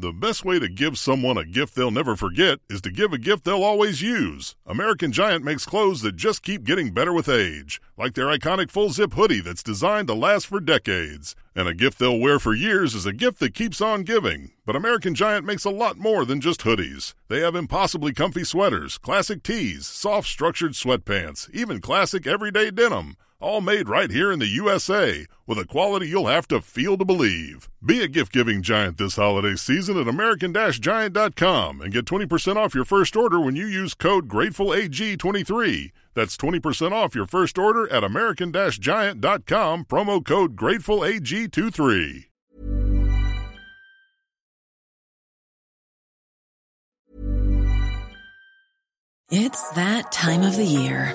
The best way to give someone a gift they'll never forget is to give a gift they'll always use. American Giant makes clothes that just keep getting better with age, like their iconic full zip hoodie that's designed to last for decades. And a gift they'll wear for years is a gift that keeps on giving. But American Giant makes a lot more than just hoodies. They have impossibly comfy sweaters, classic tees, soft structured sweatpants, even classic everyday denim all made right here in the USA with a quality you'll have to feel to believe. Be a gift giving giant this holiday season at American Giant.com and get 20% off your first order when you use code GratefulAG23. That's 20% off your first order at American Giant.com, promo code GratefulAG23. It's that time of the year.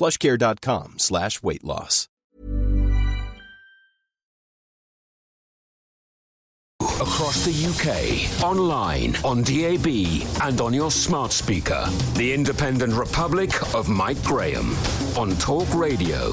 plushcare.com slash weight loss. Across the UK, online, on DAB, and on your smart speaker. The Independent Republic of Mike Graham on Talk Radio.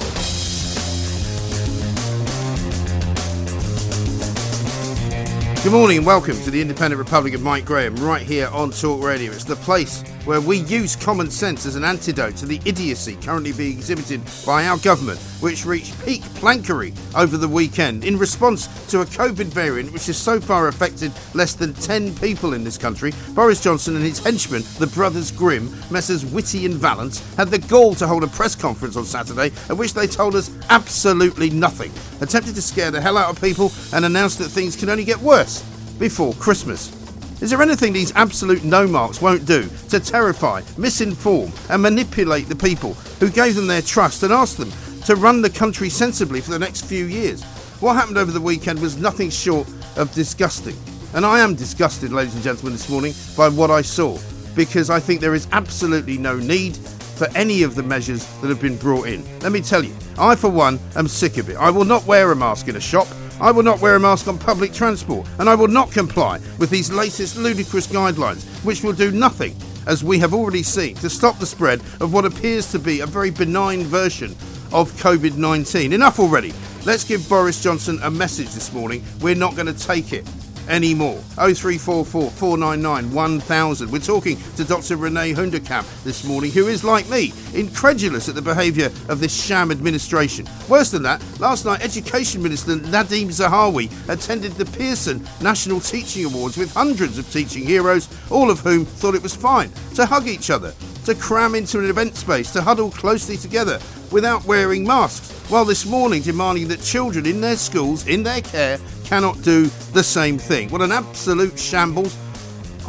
Good morning and welcome to the Independent Republic of Mike Graham, right here on Talk Radio. It's the place where we use common sense as an antidote to the idiocy currently being exhibited by our government, which reached peak plankery over the weekend in response to a COVID variant which has so far affected less than 10 people in this country. Boris Johnson and his henchmen, the Brothers Grimm, Messrs Whitty and Vallance, had the gall to hold a press conference on Saturday at which they told us absolutely nothing, attempted to scare the hell out of people and announced that things can only get worse before Christmas. Is there anything these absolute no marks won't do to terrify, misinform, and manipulate the people who gave them their trust and asked them to run the country sensibly for the next few years? What happened over the weekend was nothing short of disgusting. And I am disgusted, ladies and gentlemen, this morning by what I saw because I think there is absolutely no need for any of the measures that have been brought in. Let me tell you, I for one am sick of it. I will not wear a mask in a shop. I will not wear a mask on public transport, and I will not comply with these latest ludicrous guidelines, which will do nothing, as we have already seen, to stop the spread of what appears to be a very benign version of COVID 19. Enough already. Let's give Boris Johnson a message this morning. We're not going to take it anymore. 0344 499 1000. We're talking to Dr. Renee Hoenderkamp this morning, who is, like me, incredulous at the behaviour of this sham administration. Worse than that, last night, Education Minister Nadim Zahawi attended the Pearson National Teaching Awards with hundreds of teaching heroes, all of whom thought it was fine to hug each other, to cram into an event space, to huddle closely together without wearing masks, while this morning demanding that children in their schools, in their care, cannot do the same thing. What an absolute shambles.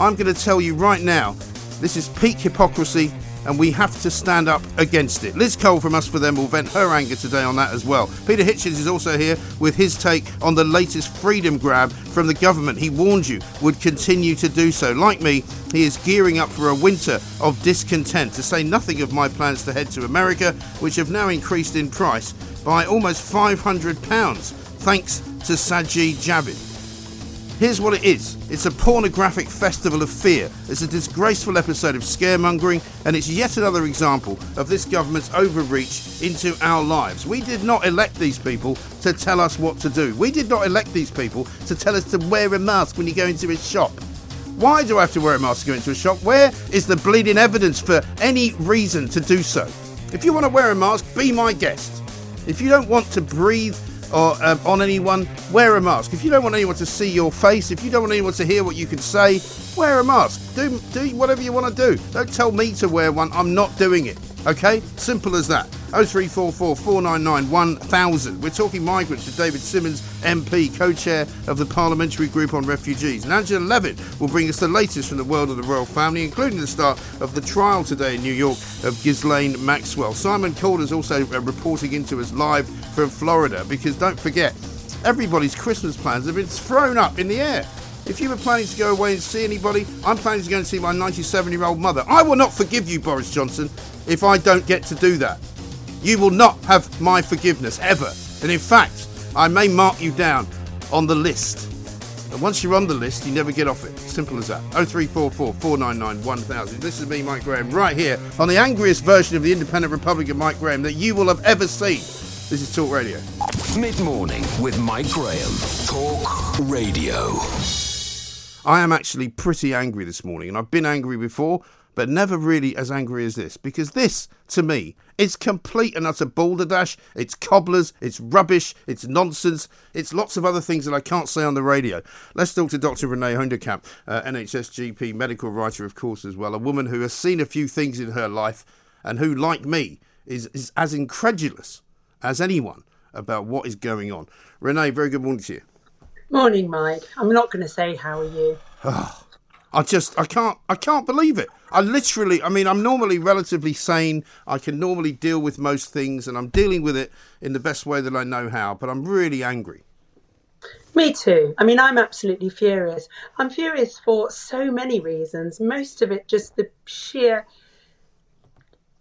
I'm going to tell you right now, this is peak hypocrisy and we have to stand up against it. Liz Cole from Us for Them will vent her anger today on that as well. Peter Hitchens is also here with his take on the latest freedom grab from the government. He warned you would continue to do so. Like me, he is gearing up for a winter of discontent, to say nothing of my plans to head to America, which have now increased in price by almost £500 thanks to Sajid Javid. Here's what it is it's a pornographic festival of fear. It's a disgraceful episode of scaremongering, and it's yet another example of this government's overreach into our lives. We did not elect these people to tell us what to do. We did not elect these people to tell us to wear a mask when you go into a shop. Why do I have to wear a mask to go into a shop? Where is the bleeding evidence for any reason to do so? If you want to wear a mask, be my guest. If you don't want to breathe or um, on anyone, wear a mask. If you don't want anyone to see your face, if you don't want anyone to hear what you can say, wear a mask. Do do whatever you want to do. Don't tell me to wear one. I'm not doing it. Okay? Simple as that. 0344 499 1000. We're talking migrants with David Simmonds, MP, co chair of the Parliamentary Group on Refugees. And Angela Levin will bring us the latest from the world of the royal family, including the start of the trial today in New York of Ghislaine Maxwell. Simon Calder's also uh, reporting into us live from Florida because don't forget, everybody's Christmas plans have been thrown up in the air. If you were planning to go away and see anybody, I'm planning to go and see my 97 year old mother. I will not forgive you, Boris Johnson, if I don't get to do that. You will not have my forgiveness ever. And in fact, I may mark you down on the list. And once you're on the list, you never get off it. Simple as that. 0344 499 1000. This is me, Mike Graham, right here on the angriest version of the Independent Republic of Mike Graham that you will have ever seen. This is Talk Radio. Mid morning with Mike Graham. Talk Radio. I am actually pretty angry this morning, and I've been angry before, but never really as angry as this because this, to me, is complete and utter balderdash. It's cobblers, it's rubbish, it's nonsense, it's lots of other things that I can't say on the radio. Let's talk to Dr. Renee Hoenderkamp, uh, NHS GP, medical writer, of course, as well, a woman who has seen a few things in her life and who, like me, is, is as incredulous as anyone about what is going on. Renee, very good morning to you. Morning, Mike. I'm not going to say how are you. I just I can't I can't believe it. I literally I mean I'm normally relatively sane. I can normally deal with most things and I'm dealing with it in the best way that I know how, but I'm really angry. Me too. I mean, I'm absolutely furious. I'm furious for so many reasons. Most of it just the sheer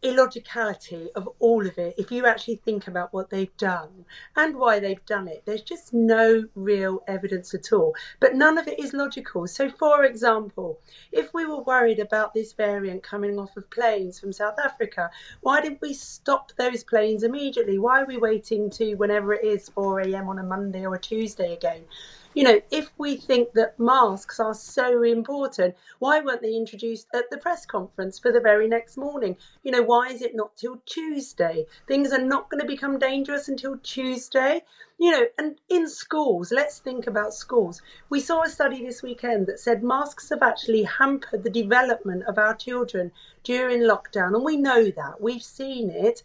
illogicality of all of it if you actually think about what they've done and why they've done it there's just no real evidence at all. But none of it is logical. So for example if we were worried about this variant coming off of planes from south africa why didn't we stop those planes immediately? Why are we waiting to whenever it is 4 a.m on a monday or a tuesday again you know, if we think that masks are so important, why weren't they introduced at the press conference for the very next morning? You know, why is it not till Tuesday? Things are not going to become dangerous until Tuesday. You know, and in schools, let's think about schools. We saw a study this weekend that said masks have actually hampered the development of our children during lockdown. And we know that, we've seen it.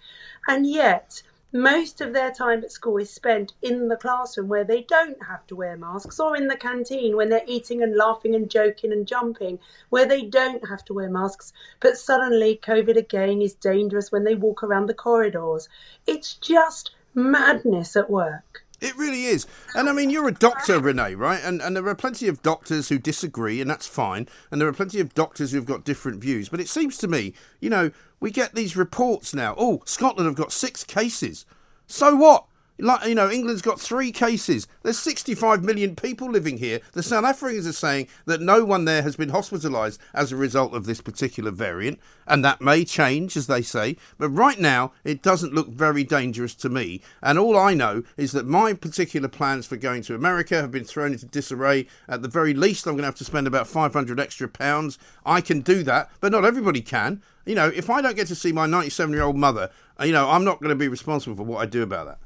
And yet, most of their time at school is spent in the classroom where they don't have to wear masks or in the canteen when they're eating and laughing and joking and jumping where they don't have to wear masks. But suddenly covid again is dangerous when they walk around the corridors. It's just madness at work it really is. And I mean, you're a doctor, Renee, right? And, and there are plenty of doctors who disagree, and that's fine. And there are plenty of doctors who've got different views. But it seems to me, you know, we get these reports now. Oh, Scotland have got six cases. So what? Like, you know, England's got three cases. There's 65 million people living here. The South Africans are saying that no one there has been hospitalised as a result of this particular variant, and that may change, as they say. But right now, it doesn't look very dangerous to me. And all I know is that my particular plans for going to America have been thrown into disarray. At the very least, I'm going to have to spend about 500 extra pounds. I can do that, but not everybody can. You know, if I don't get to see my 97 year old mother, you know, I'm not going to be responsible for what I do about that.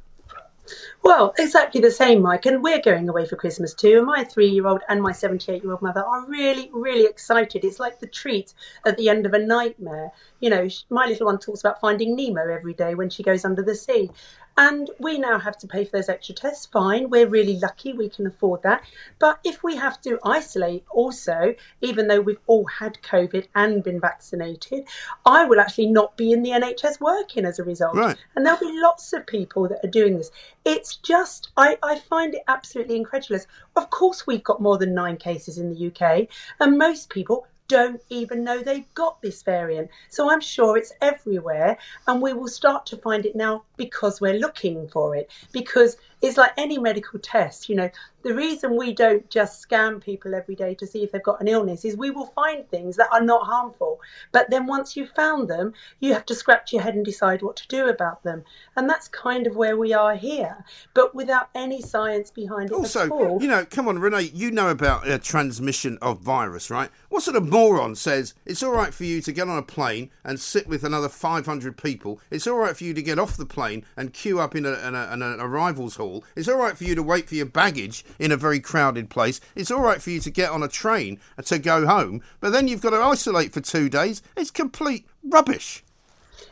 Well, exactly the same, Mike. And we're going away for Christmas too. And my three year old and my 78 year old mother are really, really excited. It's like the treat at the end of a nightmare. You know, my little one talks about finding Nemo every day when she goes under the sea. And we now have to pay for those extra tests. Fine, we're really lucky, we can afford that. But if we have to isolate also, even though we've all had COVID and been vaccinated, I will actually not be in the NHS working as a result. Right. And there'll be lots of people that are doing this. It's just, I, I find it absolutely incredulous. Of course, we've got more than nine cases in the UK, and most people don't even know they've got this variant. So I'm sure it's everywhere, and we will start to find it now because we're looking for it. Because it's like any medical test, you know, the reason we don't just scan people every day to see if they've got an illness is we will find things that are not harmful. But then once you've found them, you have to scratch your head and decide what to do about them. And that's kind of where we are here, but without any science behind it. Also, at all. you know, come on, Renee, you know about uh, transmission of virus, right? What sort of moron says it's all right for you to get on a plane and sit with another 500 people? It's all right for you to get off the plane and queue up in, a, in, a, in an arrivals hall. It's all right for you to wait for your baggage in a very crowded place. It's all right for you to get on a train to go home, but then you've got to isolate for two days. It's complete rubbish.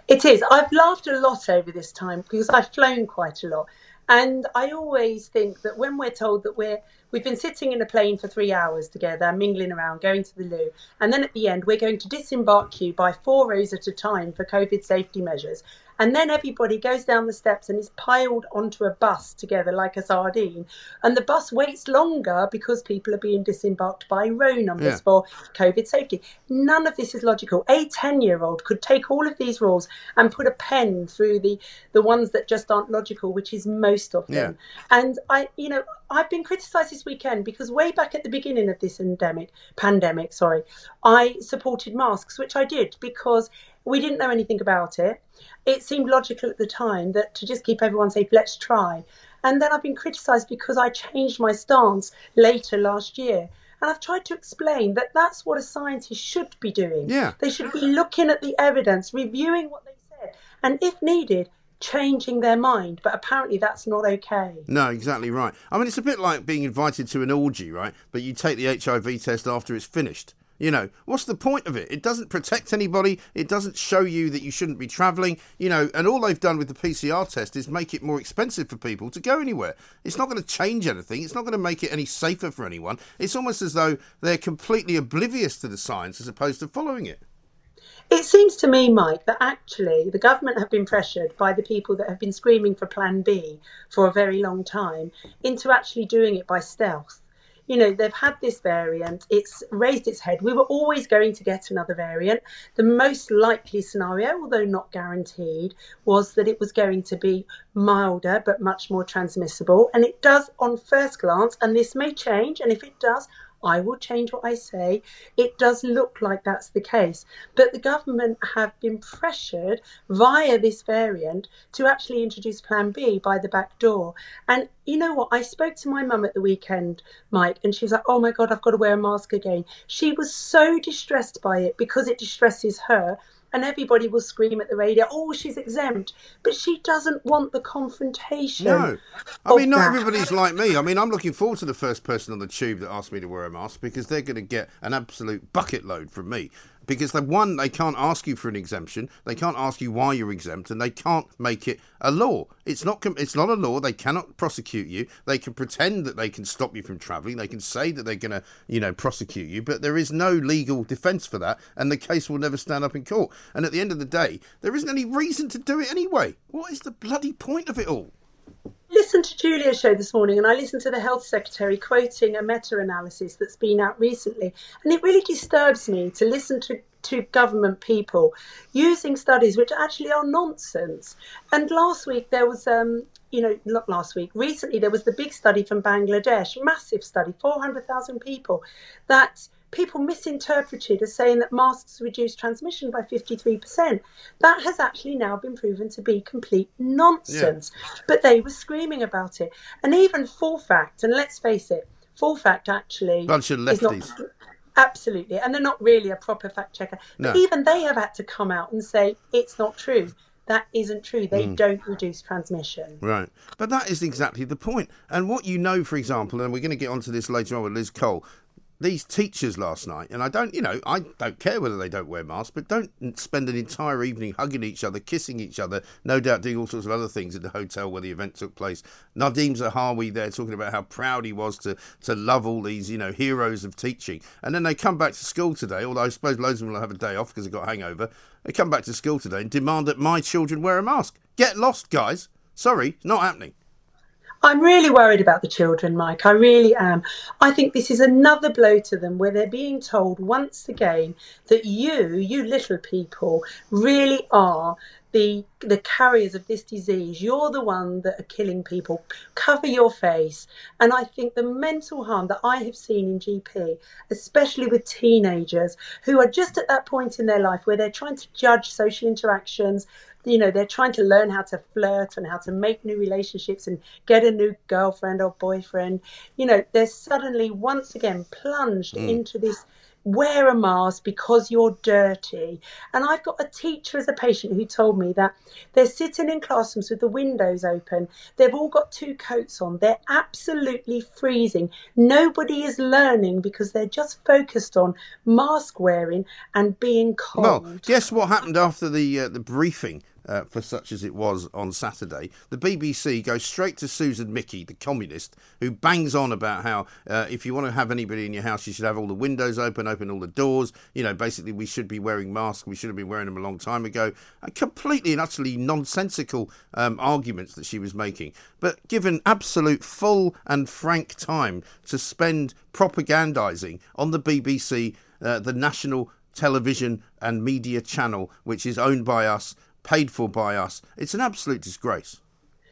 It is. I've laughed a lot over this time because I've flown quite a lot. And I always think that when we're told that we're we've been sitting in a plane for three hours together, mingling around, going to the loo, and then at the end we're going to disembark you by four rows at a time for COVID safety measures. And then everybody goes down the steps and is piled onto a bus together like a sardine. And the bus waits longer because people are being disembarked by row numbers Yeah. for COVID safety. None of this is logical. A 10 year old could take all of these rules and put a pen through the, the ones that just aren't logical, which is most of them. And I, you know, I've been criticised this weekend because way back at the beginning of this endemic, pandemic, sorry, I supported masks, which I did because we didn't know anything about it. It seemed logical at the time that to just keep everyone safe, let's try. And then I've been criticised because I changed my stance later last year. And I've tried to explain that that's what a scientist should be doing. Yeah. They should be looking at the evidence, reviewing what they said, and if needed, changing their mind. But apparently that's not okay. No, exactly right. I mean, it's a bit like being invited to an orgy, right? But you take the HIV test after it's finished. You know, what's the point of it? It doesn't protect anybody. It doesn't show you that you shouldn't be travelling. You know, and all they've done with the PCR test is make it more expensive for people to go anywhere. It's not going to change anything. It's not going to make it any safer for anyone. It's almost as though they're completely oblivious to the science as opposed to following it. It seems to me, Mike, that actually the government have been pressured by the people that have been screaming for Plan B for a very long time into actually doing it by stealth. You know, they've had this variant, it's raised its head. We were always going to get another variant. The most likely scenario, although not guaranteed, was that it was going to be milder but much more transmissible. And it does, on first glance, and this may change, and if it does, I will change what I say. It does look like that's the case. But the government have been pressured via this variant to actually introduce Plan B by the back door. And you know what? I spoke to my mum at the weekend, Mike, and she was like, oh my God, I've got to wear a mask again. She was so distressed by it because it distresses her. And everybody will scream at the radio, oh, she's exempt. But she doesn't want the confrontation. No. I mean, not that. everybody's like me. I mean, I'm looking forward to the first person on the tube that asks me to wear a mask because they're going to get an absolute bucket load from me. Because they one, they can't ask you for an exemption. They can't ask you why you're exempt, and they can't make it a law. It's not. It's not a law. They cannot prosecute you. They can pretend that they can stop you from travelling. They can say that they're going to, you know, prosecute you, but there is no legal defence for that, and the case will never stand up in court. And at the end of the day, there isn't any reason to do it anyway. What is the bloody point of it all? Listened to Julia's show this morning and I listened to the health secretary quoting a meta analysis that's been out recently. And it really disturbs me to listen to, to government people using studies which actually are nonsense. And last week there was, um, you know, not last week, recently there was the big study from Bangladesh, massive study, 400,000 people, that people misinterpreted as saying that masks reduce transmission by 53%. That has actually now been proven to be complete nonsense. But they were screaming about it. And even Full Fact, and let's face it, Full Fact actually Bunch of is not- absolutely, and they're not really a proper fact checker. But No. even they have had to come out and say it's not true. That isn't true. They Mm. don't reduce transmission. Right. But that is exactly the point. And what you know, for example, and we're going to get onto this later on with Liz Cole, these teachers last night, and I don't, you know, I don't care whether they don't wear masks, but don't spend an entire evening hugging each other, kissing each other, no doubt doing all sorts of other things at the hotel where the event took place. Nadim Zahawi there talking about how proud he was to, to love all these, you know, heroes of teaching. And then they come back to school today, although I suppose loads of them will have a day off because they've got a hangover. They come back to school today and demand that my children wear a mask. Get lost, guys. Sorry, not happening. I'm really worried about the children, Mike. I really am. I think this is another blow to them where they're being told once again that you, you little people, really are the the carriers of this disease. You're the one that are killing people. Cover your face. And I think the mental harm that I have seen in GP, especially with teenagers who are just at that point in their life where they're trying to judge social interactions, you know they're trying to learn how to flirt and how to make new relationships and get a new girlfriend or boyfriend you know they're suddenly once again plunged mm. into this wear a mask because you're dirty. And I've got a teacher as a patient who told me that they're sitting in classrooms with the windows open. They've all got two coats on. They're absolutely freezing. Nobody is learning because they're just focused on mask wearing and being cold. Well, guess what happened after the uh, the briefing uh, for such as it was on Saturday. The BBC goes straight to Susan Michie, the communist, who bangs on about how uh, if you want to have anybody in your house, you should have all the windows open, open all the doors. You know, basically, we should be wearing masks. We should have been wearing them a long time ago. Completely and utterly nonsensical um, arguments that she was making. But given absolute full and frank time to spend propagandising on the BBC, uh, the national television and media channel, which is owned by us paid for by us. It's an absolute disgrace.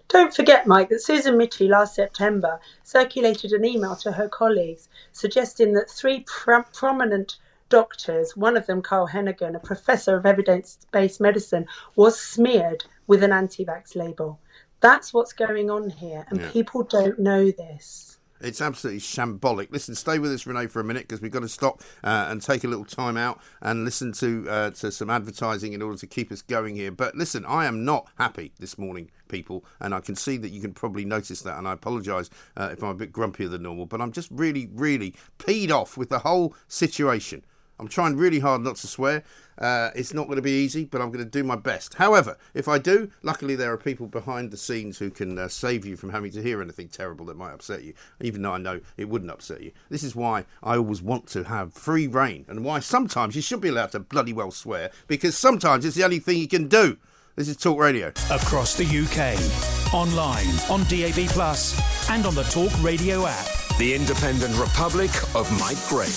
Don't forget, Mike, that Susan Michie last September circulated an email to her colleagues suggesting that three pr- prominent doctors, one of them Carl Heneghan, a professor of evidence based medicine, was smeared with an anti vax label. That's what's going on here, and yeah. people don't know this. It's absolutely shambolic. Listen, stay with us, Renee, for a minute because we've got to stop uh, and take a little time out and listen to uh, to some advertising in order to keep us going here. But listen, I am not happy this morning, people, and I can see that you can probably notice that. And I apologise uh, if I'm a bit grumpier than normal, but I'm just really, really peed off with the whole situation. I'm trying really hard not to swear. Uh, it's not going to be easy, but I'm going to do my best. However, if I do, luckily there are people behind the scenes who can uh, save you from having to hear anything terrible that might upset you, even though I know it wouldn't upset you. This is why I always want to have free reign, and why sometimes you should be allowed to bloody well swear, because sometimes it's the only thing you can do. This is Talk Radio. Across the UK, online, on DAB, Plus, and on the Talk Radio app. The Independent Republic of Mike Gray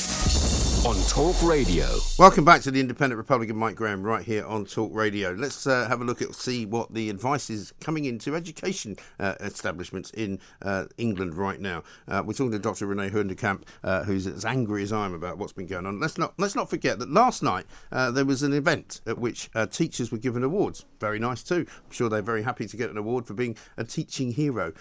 on Talk Radio. Welcome back to the Independent Republican Mike Graham right here on Talk Radio. Let's uh, have a look at see what the advice is coming into education uh, establishments in uh, England right now. Uh, we're talking to Dr. Renee Hoenderkamp, uh, who's as angry as I am about what's been going on. Let's not let's not forget that last night uh, there was an event at which teachers were given awards. Very nice too. I'm sure they're very happy to get an award for being a teaching hero.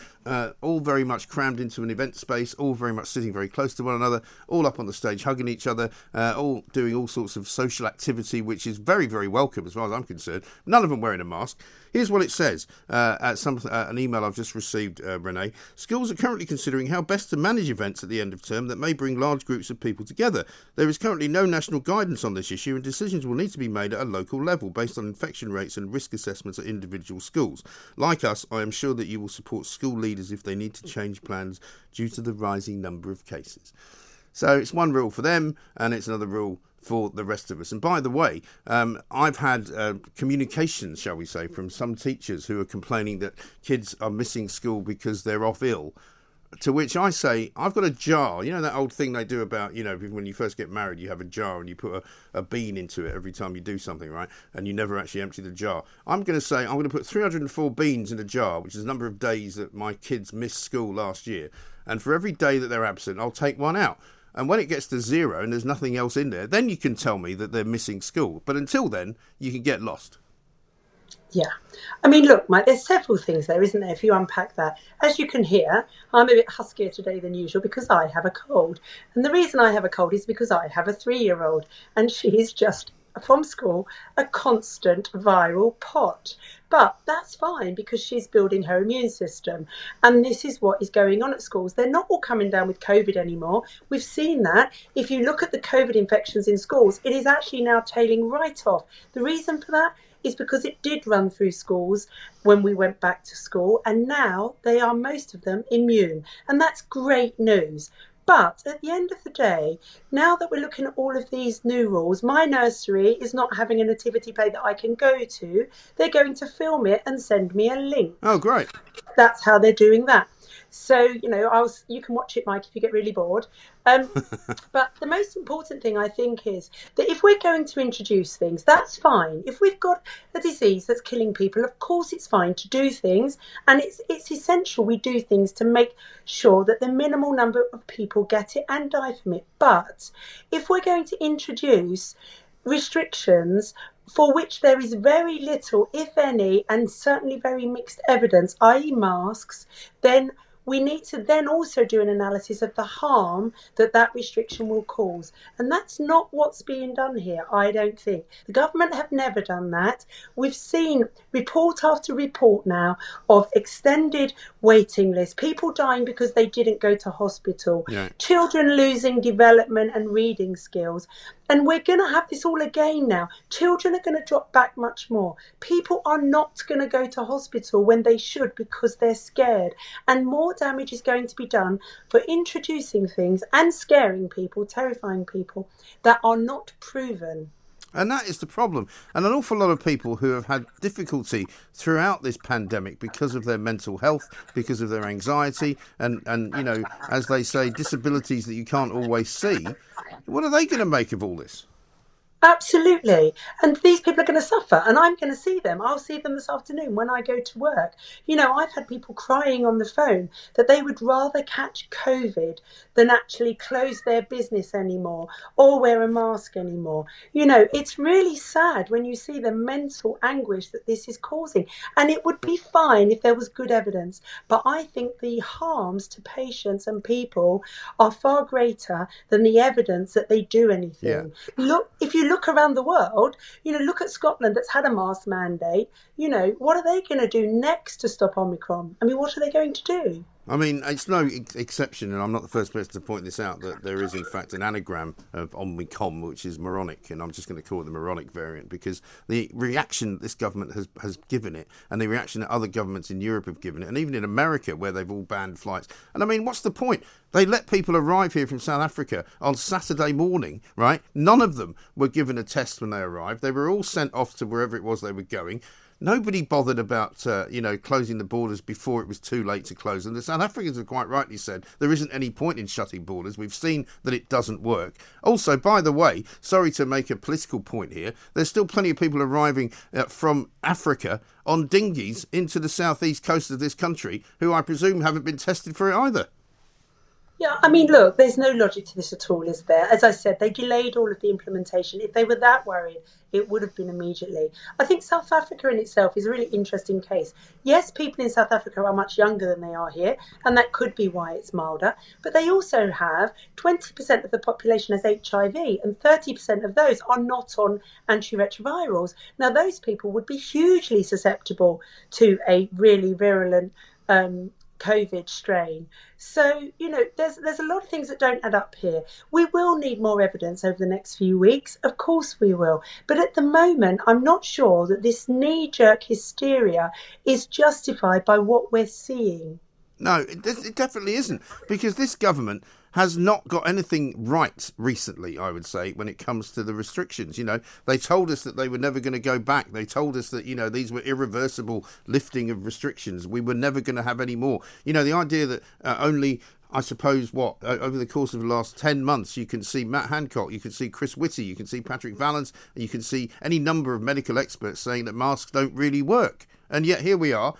all very much crammed into an event space. All very much sitting very close to one another. All up on the stage, hugging each other uh, all doing all sorts of social activity, which is very, very welcome as far as I'm concerned. None of them wearing a mask. Here's what it says uh, at some uh, an email I've just received, uh, Renee. Schools are currently considering how best to manage events at the end of term that may bring large groups of people together. There is currently no national guidance on this issue, and decisions will need to be made at a local level based on infection rates and risk assessments at individual schools. Like us, I am sure that you will support school leaders if they need to change plans due to the rising number of cases. So it's one rule for them, and it's another rule for the rest of us. And by the way, um, I've had uh, communications, shall we say, from some teachers who are complaining that kids are missing school because they're off ill. To which I say, I've got a jar. You know that old thing they do about, you know, when you first get married, you have a jar and you put a, a bean into it every time you do something, right? And you never actually empty the jar. I'm going to say, I'm going to put 304 beans in a jar, which is the number of days that my kids missed school last year. And for every day that they're absent, I'll take one out. And when it gets to zero and there's nothing else in there, then you can tell me that they're missing school. But until then, you can get lost. Yeah. I mean, look, Mike, there's several things there, isn't there, if you unpack that. As you can hear, I'm a bit huskier today than usual because I have a cold. And the reason I have a cold is because I have a three year old and she is just from school a constant viral pot. But that's fine because she's building her immune system. And this is what is going on at schools. They're not all coming down with COVID anymore. We've seen that. If you look at the COVID infections in schools, it is actually now tailing right off. The reason for that is because it did run through schools when we went back to school, and now they are most of them immune. And that's great news. But at the end of the day, now that we're looking at all of these new rules, my nursery is not having a nativity play that I can go to. They're going to film it and send me a link. Oh, great. That's how they're doing that. So, you know, I'll, you can watch it, Mike, if you get really bored. Um, but the most important thing I think is that if we're going to introduce things, that's fine. If we've got a disease that's killing people, of course it's fine to do things, and it's it's essential we do things to make sure that the minimal number of people get it and die from it. But if we're going to introduce restrictions for which there is very little, if any, and certainly very mixed evidence, i.e., masks, then we need to then also do an analysis of the harm that that restriction will cause. And that's not what's being done here, I don't think. The government have never done that. We've seen report after report now of extended waiting lists, people dying because they didn't go to hospital, Yeah. children losing development and reading skills. And we're going to have this all again now. Children are going to drop back much more. People are not going to go to hospital when they should because they're scared. And more damage is going to be done for introducing things and scaring people, terrifying people that are not proven. And that is the problem. And an awful lot of people who have had difficulty throughout this pandemic because of their mental health, because of their anxiety, and, and you know, as they say, disabilities that you can't always see. What are they going to make of all this? Absolutely. And these people are going to suffer, and I'm going to see them. I'll see them this afternoon when I go to work. You know, I've had people crying on the phone that they would rather catch COVID than actually close their business anymore or wear a mask anymore. You know, it's really sad when you see the mental anguish that this is causing. And it would be fine if there was good evidence. But I think the harms to patients and people are far greater than the evidence that they do anything. Look, if you look around the world, you know, look at Scotland that's had a mask mandate. You know, what are they going to do next to stop Omicron? I mean, what are they going to do? I mean, it's no ex- exception, and I'm not the first person to point this out, that there is, in fact, an anagram of Omicron, which is moronic, and I'm just going to call it the moronic variant because the reaction this government has, has given it, and the reaction that other governments in Europe have given it, and even in America, where they've all banned flights. And I mean, what's the point? They let people arrive here from South Africa on Saturday morning, right? None of them were given a test when they arrived. They were all sent off to wherever it was they were going. Nobody bothered about, uh, you know, closing the borders before it was too late to close them. The South Africans have quite rightly said there isn't any point in shutting borders. We've seen that it doesn't work. Also, by the way, sorry to make a political point here, there's still plenty of people arriving uh, from Africa on dinghies into the southeast coast of this country who I presume haven't been tested for it either. Yeah, I mean, look, there's no logic to this at all, is there? As I said, they delayed all of the implementation. If they were that worried, it would have been immediately. I think South Africa in itself is a really interesting case. Yes, people in South Africa are much younger than they are here, and that could be why it's milder. But they also have 20% of the population has HIV, and 30% of those are not on antiretrovirals. Now, those people would be hugely susceptible to a really virulent um, COVID strain. So, you know, there's there's a lot of things that don't add up here. We will need more evidence over the next few weeks. Of course we will. But at the moment, I'm not sure that this knee-jerk hysteria is justified by what we're seeing. No, it, it definitely isn't because this government has not got anything right recently, I would say, when it comes to the restrictions. You know, they told us that they were never going to go back. They told us that, you know, these were irreversible lifting of restrictions. We were never going to have any more. You know, the idea that uh, only I suppose what over the course of the last ten months, you can see Matt Hancock, you can see Chris Whitty, you can see Patrick Vallance, and you can see any number of medical experts saying that masks don't really work. And yet here we are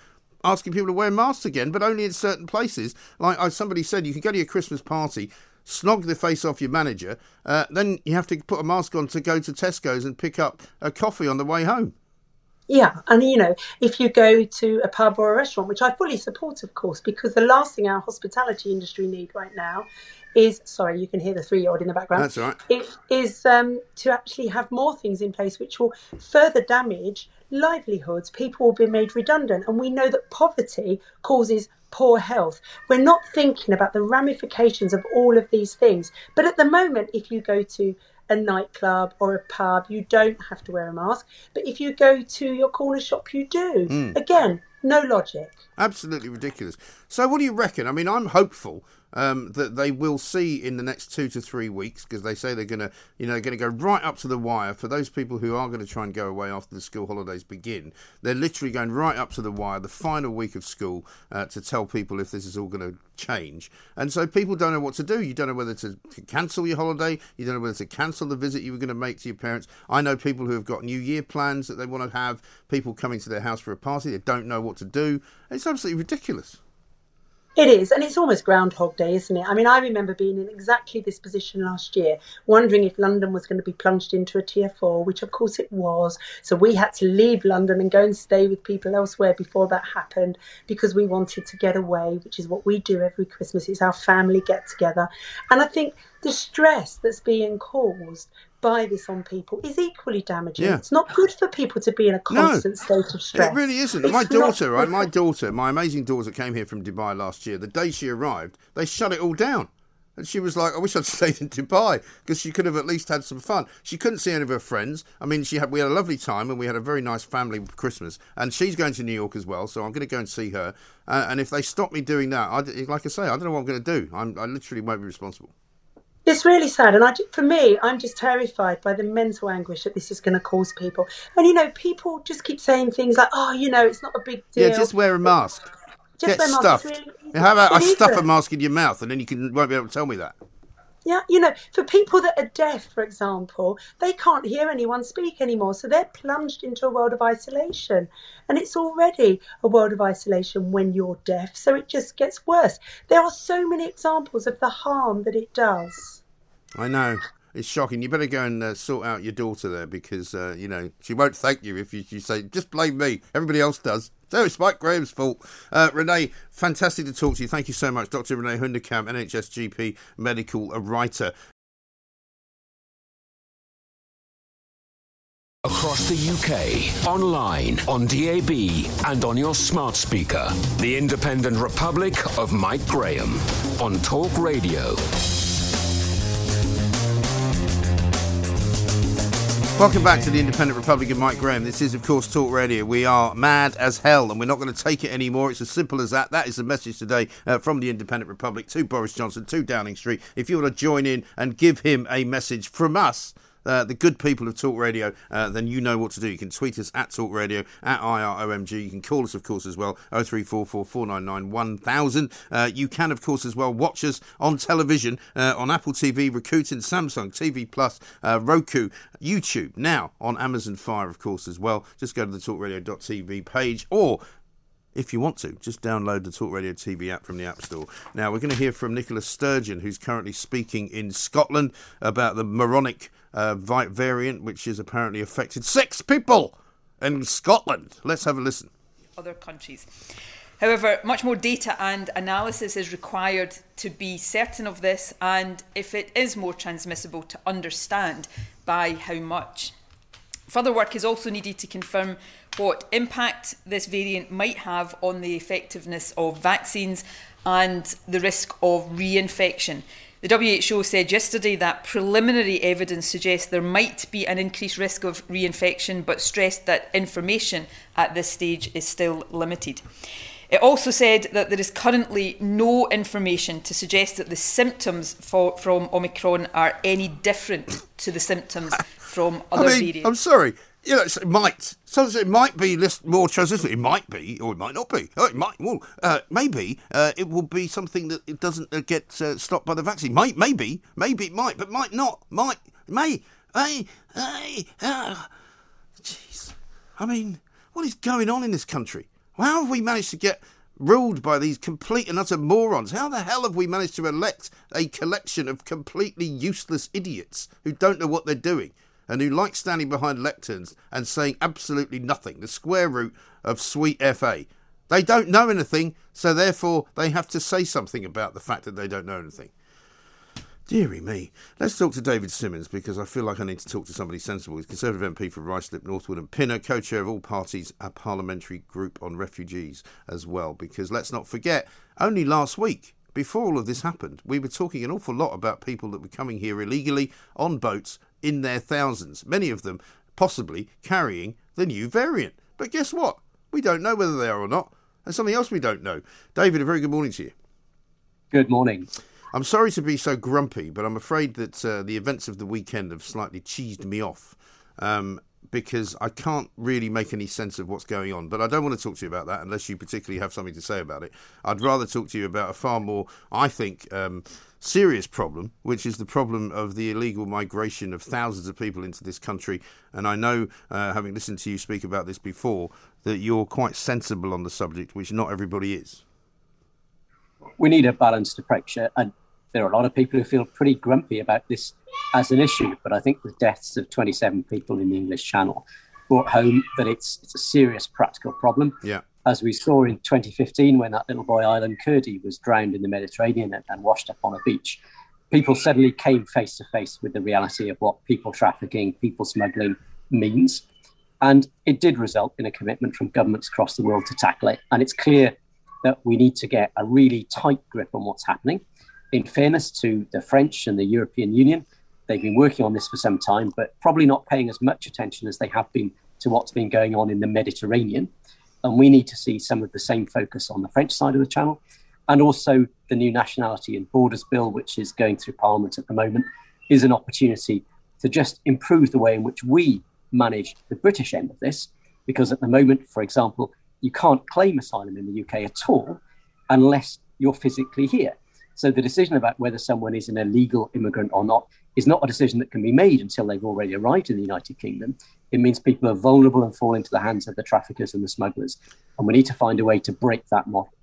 asking people to wear masks again, but only in certain places. Like somebody said, you can go to your Christmas party, snog the face off your manager, uh, then you have to put a mask on to go to Tesco's and pick up a coffee on the way home. Yeah, and you know, if you go to a pub or a restaurant, which I fully support, of course, because the last thing our hospitality industry need right now is sorry, you can hear the three-year-old in the background. That's right. It is um, to actually have more things in place which will further damage livelihoods. People will be made redundant, and we know that poverty causes poor health. We're not thinking about the ramifications of all of these things. But at the moment, if you go to a nightclub or a pub, you don't have to wear a mask. But if you go to your corner shop, you do. Mm. Again, no logic. Absolutely ridiculous. So, what do you reckon? I mean, I'm hopeful um, that they will see in the next two to three weeks because they say they're going to, you know, going to go right up to the wire for those people who are going to try and go away after the school holidays begin. They're literally going right up to the wire, the final week of school, uh, to tell people if this is all going to change. And so people don't know what to do. You don't know whether to, to cancel your holiday. You don't know whether to cancel the visit you were going to make to your parents. I know people who have got New Year plans that they want to have. People coming to their house for a party. They don't know what to do. It's absolutely ridiculous. It is, and it's almost Groundhog Day, isn't it? I mean, I remember being in exactly this position last year, wondering if London was going to be plunged into a tier four, which of course it was. So we had to leave London and go and stay with people elsewhere before that happened because we wanted to get away, which is what we do every Christmas. It's our family get together. And I think the stress that's being caused by this on people is equally damaging. Yeah. It's not good for people to be in a constant state of stress. It really isn't. It's my daughter, right? My daughter, my amazing daughter, came here from Dubai last year. The day she arrived, they shut it all down. And she was like, I wish I'd stayed in Dubai because she could have at least had some fun. She couldn't see any of her friends. I mean, she had we had a lovely time and we had a very nice family Christmas. And she's going to New York as well, so I'm going to go and see her. Uh, and if they stop me doing that, I, like I say, I don't know what I'm going to do. I'm, I literally won't be responsible. It's really sad, and I, for me, I'm just terrified by the mental anguish that this is going to cause people. And you know, people just keep saying things like, "Oh, you know, it's not a big deal." Yeah, just wear a mask. Just Get wear a mask. stuffed. Really. How about I stuff a mask in your mouth and then you can won't be able to tell me that. Yeah, you know, for people that are deaf, for example, they can't hear anyone speak anymore, so they're plunged into a world of isolation. And it's already a world of isolation when you're deaf, so it just gets worse. There are so many examples of the harm that it does. I know. It's shocking. You better go and uh, sort out your daughter there because, uh, you know, she won't thank you if you, you say, just blame me. Everybody else does. So it's Mike Graham's fault. Uh, Renee, fantastic to talk to you. Thank you so much. Dr. Renee Hoenderkamp, NHS GP, medical writer. Across the UK, online, on DAB, and on your smart speaker. The Independent Republic of Mike Graham on Talk Radio. Welcome back to the Independent Republic of Mike Graham. This is, of course, Talk Radio. We are mad as hell and we're not going to take it anymore. It's as simple as that. That is the message today uh, from the Independent Republic to Boris Johnson, to Downing Street. If you want to join in and give him a message from us, uh, the good people of Talk Radio, uh, then you know what to do. You can tweet us at Talk Radio, at IROMG. You can call us, of course, as well, 0344 499 1000. Uh, you can, of course, as well, watch us on television uh, on Apple TV, Rakuten, Samsung, TV Plus, Roku, YouTube, now on Amazon Fire, of course, as well. Just go to the talkradio.tv page or if you want to, just download the Talk Radio TV app from the App Store. Now, we're going to hear from Nicola Sturgeon, who's currently speaking in Scotland about the moronic uh, variant, which has apparently affected six people in Scotland. Let's have a listen. other countries. However, much more data and analysis is required to be certain of this, and if it is more transmissible, to understand by how much. Further work is also needed to confirm what impact this variant might have on the effectiveness of vaccines and the risk of reinfection. The WHO said yesterday that preliminary evidence suggests there might be an increased risk of reinfection, but stressed that information at this stage is still limited. It also said that there is currently no information to suggest that the symptoms for, from Omicron are any different to the symptoms from other I mean, variants. I'm sorry. You know, it might. Sometimes it might be less, more transmissible. It might be, or it might not be. Oh, it might. Well, uh, maybe uh, it will be something that it doesn't uh, get uh, stopped by the vaccine. Might, maybe, maybe it might, but might not. Might, may, may. Uh, jeez. I mean, what is going on in this country? How have we managed to get ruled by these complete and utter morons? How the hell have we managed to elect a collection of completely useless idiots who don't know what they're doing and who like standing behind lecterns and saying absolutely nothing? The square root of sweet FA. They don't know anything, so therefore they have to say something about the fact that they don't know anything. Deary me. Let's talk to David Simmonds because I feel like I need to talk to somebody sensible. He's Conservative MP for Ruislip, Northwood and Pinner, co chair of all parties, a parliamentary group on refugees as well. Because let's not forget, only last week, before all of this happened, we were talking an awful lot about people that were coming here illegally on boats in their thousands, many of them possibly carrying the new variant. But guess what? We don't know whether they are or not. And something else we don't know. David, a very good morning to you. Good morning. I'm sorry to be so grumpy, but I'm afraid that uh, the events of the weekend have slightly cheesed me off um, because I can't really make any sense of what's going on. But I don't want to talk to you about that unless you particularly have something to say about it. I'd rather talk to you about a far more, I think, um, serious problem, which is the problem of the illegal migration of thousands of people into this country. And I know, uh, having listened to you speak about this before, that you're quite sensible on the subject, which not everybody is. We need a balanced approach, and there are a lot of people who feel pretty grumpy about this as an issue, but I think the deaths of 27 people in the English Channel brought home that it's it's a serious practical problem. Yeah. As we saw in 2015 when that little boy Aylan Kurdi was drowned in the Mediterranean and, and washed up on a beach, people suddenly came face to face with the reality of what people trafficking, people smuggling means. And it did result in a commitment from governments across the world to tackle it. And it's clear that we need to get a really tight grip on what's happening in fairness to the French and the European Union, they've been working on this for some time, but probably not paying as much attention as they have been to what's been going on in the Mediterranean. And we need to see some of the same focus on the French side of the channel. And also, the new Nationality and Borders Bill, which is going through Parliament at the moment, is an opportunity to just improve the way in which we manage the British end of this. Because at the moment, for example, you can't claim asylum in the UK at all unless you're physically here. So the decision about whether someone is an illegal immigrant or not is not a decision that can be made until they've already arrived in the United Kingdom. It means people are vulnerable and fall into the hands of the traffickers and the smugglers. And we need to find a way to break that model.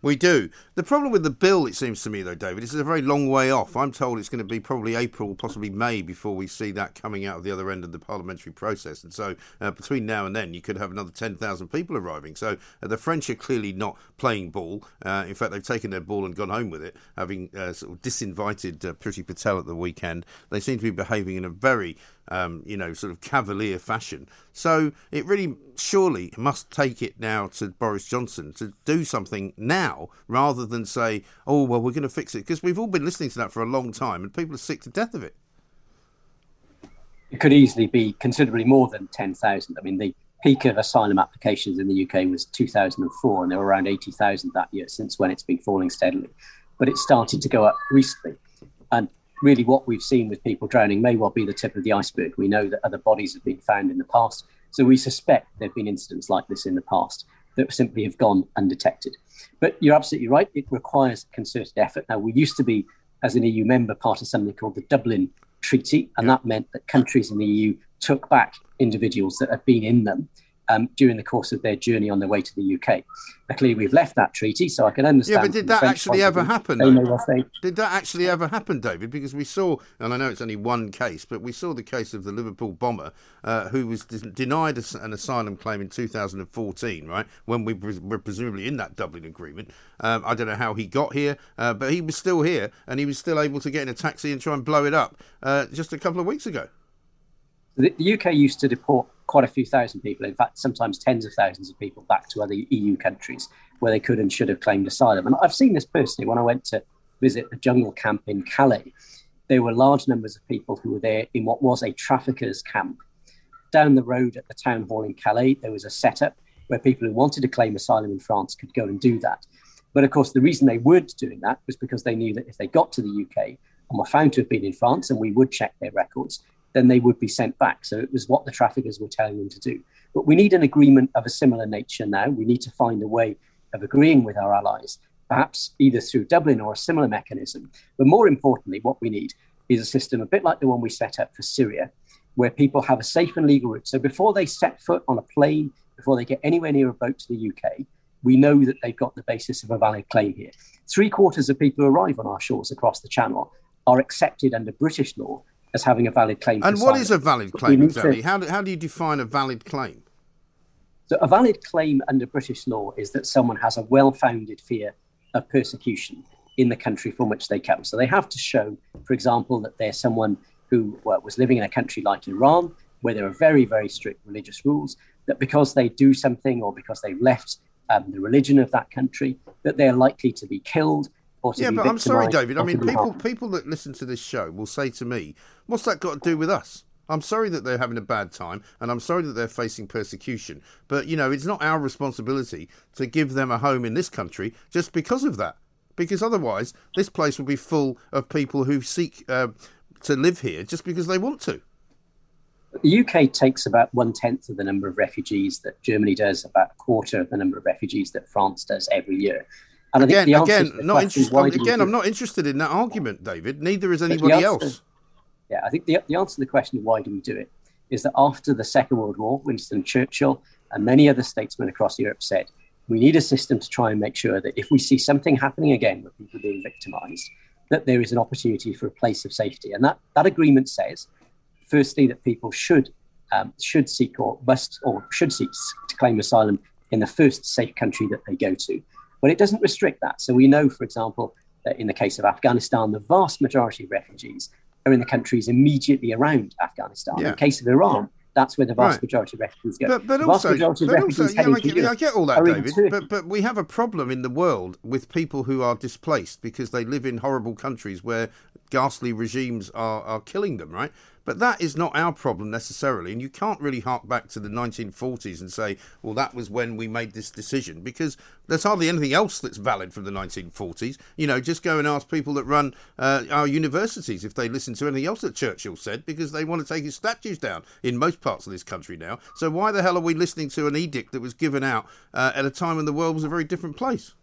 We do. The problem with the bill, it seems to me, though, David, is it's a very long way off. I'm told it's going to be probably April, possibly May, before we see that coming out of the other end of the parliamentary process. And so, uh, between now and then, you could have another 10,000 people arriving. So, uh, the French are clearly not playing ball. Uh, in fact, they've taken their ball and gone home with it, having uh, sort of disinvited uh, Priti Patel at the weekend. They seem to be behaving in a very um, you know, sort of cavalier fashion. So it really surely must take it now to Boris Johnson to do something now rather than say, oh, well, we're going to fix it. Because we've all been listening to that for a long time and people are sick to death of it. It could easily be considerably more than 10,000. I mean, the peak of asylum applications in the UK was 2004, and there were around 80,000 that year, since when it's been falling steadily. But it started to go up recently. And really what we've seen with people drowning may well be the tip of the iceberg. We know that other bodies have been found in the past. So we suspect there have been incidents like this in the past that simply have gone undetected. But you're absolutely right. It requires concerted effort. Now, we used to be, as an EU member, part of something called the Dublin Treaty, and that meant that countries in the EU took back individuals that had been in them um, during the course of their journey on their way to the UK. Clearly, we've left that treaty, so I can understand. Yeah, but did that actually ever happen? Did that actually ever happen, David? Because we saw, and I know it's only one case, but we saw the case of the Liverpool bomber uh, who was denied an asylum claim in 2014, right? When we were presumably in that Dublin agreement. Um, I don't know how he got here, uh, but he was still here, and he was still able to get in a taxi and try and blow it up uh, just a couple of weeks ago. The UK used to deport quite a few thousand people, in fact, sometimes tens of thousands of people back to other EU countries where they could and should have claimed asylum. And I've seen this personally when I went to visit a jungle camp in Calais. There were large numbers of people who were there in what was a traffickers' camp. Down the road at the town hall in Calais, there was a setup where people who wanted to claim asylum in France could go and do that. But of course, the reason they weren't doing that was because they knew that if they got to the UK and were found to have been in France, and we would check their records, then they would be sent back. So it was what the traffickers were telling them to do. But we need an agreement of a similar nature now. We need to find a way of agreeing with our allies, perhaps either through Dublin or a similar mechanism. But more importantly, what we need is a system a bit like the one we set up for Syria, where people have a safe and legal route. So before they set foot on a plane, before they get anywhere near a boat to the UK, we know that they've got the basis of a valid claim here. Three quarters of people who arrive on our shores across the Channel are accepted under British law as having a valid claim. And what is a valid claim exactly? How, do, how do you define a valid claim? So, a valid claim under British law is that someone has a well founded fear of persecution in the country from which they come. So they have to show, for example, that they're someone who well, was living in a country like Iran, where there are very, very strict religious rules, that because they do something or because they've left um, the religion of that country, that they're likely to be killed yeah, but I'm sorry, David. I mean, people people that listen to this show will say to me, "What's that got to do with us?" I'm sorry that they're having a bad time, and I'm sorry that they're facing persecution. But you know, it's not our responsibility to give them a home in this country just because of that. Because otherwise, this place will be full of people who seek uh, to live here just because they want to. The UK takes about one tenth of the number of refugees that Germany does, about a quarter of the number of refugees that France does every year. And Again, again, not interested. why do we Again, I'm not interested in that argument, David. Neither is anybody answer- else. Yeah, I think the, the answer to the question of why do we do it is that after the Second World War, Winston Churchill and many other statesmen across Europe said, we need a system to try and make sure that if we see something happening again with people being victimized, that there is an opportunity for a place of safety. And that, that agreement says, firstly, that people should um, should seek or must or should seek to claim asylum in the first safe country that they go to. But it doesn't restrict that. So we know, for example, that in the case of Afghanistan, the vast majority of refugees are in the countries immediately around Afghanistan. In the case of Iran, that's where the vast Right. majority of refugees go. But, but also, but also yeah, I, get, I get all that, David. But, but we have a problem in the world with people who are displaced because they live in horrible countries where ghastly regimes are, are killing them, right? But that is not our problem necessarily. And you can't really hark back to the 1940s and say, well, that was when we made this decision because there's hardly anything else that's valid from the 1940s. You know, just go and ask people that run uh, our universities if they listen to anything else that Churchill said because they want to take his statues down in most parts of this country now. So why the hell are we listening to an edict that was given out uh, at a time when the world was a very different place?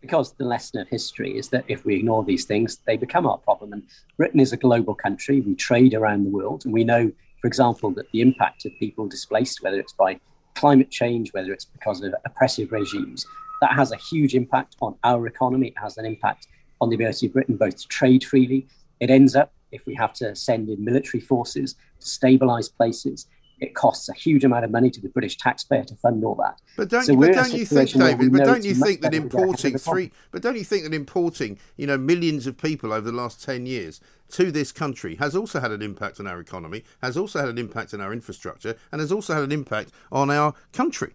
Because the lesson of history is that if we ignore these things, they become our problem. And Britain is a global country. We trade around the world. And we know, for example, that the impact of people displaced, whether it's by climate change, whether it's because of oppressive regimes, that has a huge impact on our economy. It has an impact on the ability of Britain both to trade freely. It ends up, if we have to send in military forces to stabilize places, it costs a huge amount of money to the British taxpayer to fund all that. But don't, So you, but don't you think, situation where we David? But don't you think that better to get ahead of importing three? But don't you think that importing, you know, millions of people over the last ten years to this country has also had an impact on our economy, has also had an impact on our infrastructure, and has also had an impact on our country?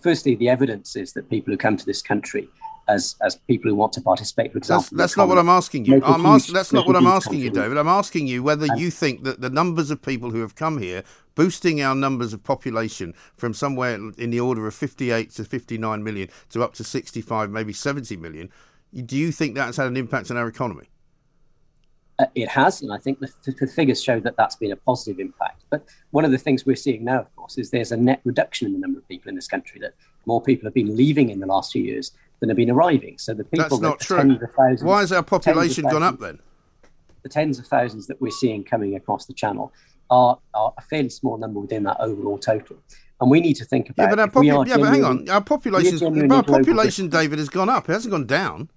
Firstly, the evidence is that people who come to this country as as people who want to participate, for example, That's, that's not what I'm asking you. I'm huge- ask, that's not what I'm asking you. David. I'm asking you whether you think that the numbers of people who have come here, boosting our numbers of population from somewhere in the order of 58 to 59 million to up to 65, maybe 70 million, do you think that's had an impact on our economy? Uh, it has, and I think the, the figures show that that's been a positive impact. But one of the things we're seeing now, of course, is there's a net reduction in the number of people in this country. That more people have been leaving in the last few years than have been arriving. So the people That's that not the true. thousands, Why has our population gone up then? The tens of thousands that we're seeing coming across the channel are, are a fairly small number within that overall total. And we need to think about Yeah, but our popu- yeah, but hang on. Our population, our population, David, has gone up. It hasn't gone down.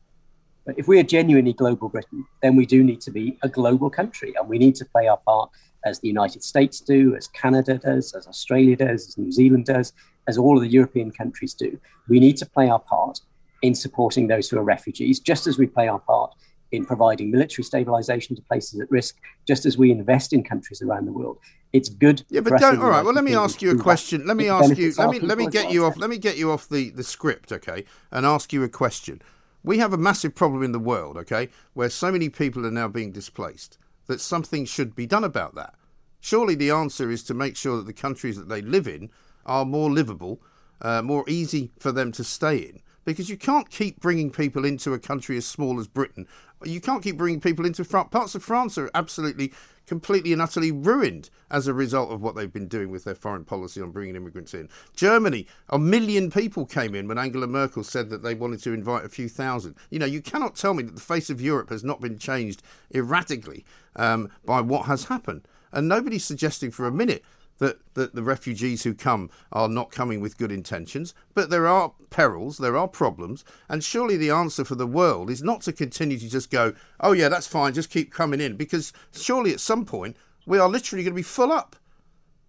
But if we are genuinely global Britain, then we do need to be a global country and we need to play our part as the United States do, as Canada does, as Australia does, as New Zealand does, as all of the European countries do. We need to play our part in supporting those who are refugees, just as we play our part in providing military stabilization to places at risk, just as we invest in countries around the world. It's good. Yeah, but don't. All right. Well, let me ask you a Kingdom to do question. Let me ask you. Let me let me get you off. Let me get you off the the script, okay, and ask you a question. We have a massive problem in the world, okay, where so many people are now being displaced that something should be done about that. Surely the answer is to make sure that the countries that they live in are more livable, uh, more easy for them to stay in. Because you can't keep bringing people into a country as small as Britain. You can't keep bringing people into France. Parts of France are absolutely, completely and utterly ruined as a result of what they've been doing with their foreign policy on bringing immigrants in. Germany, a million people came in when Angela Merkel said that they wanted to invite a few thousand. You know, you cannot tell me that the face of Europe has not been changed erratically um, by what has happened. And nobody's suggesting for a minute that, that the refugees who come are not coming with good intentions, but there are perils, there are problems, and surely the answer for the world is not to continue to just go, oh yeah, that's fine, just keep coming in, because surely at some point we are literally going to be full up.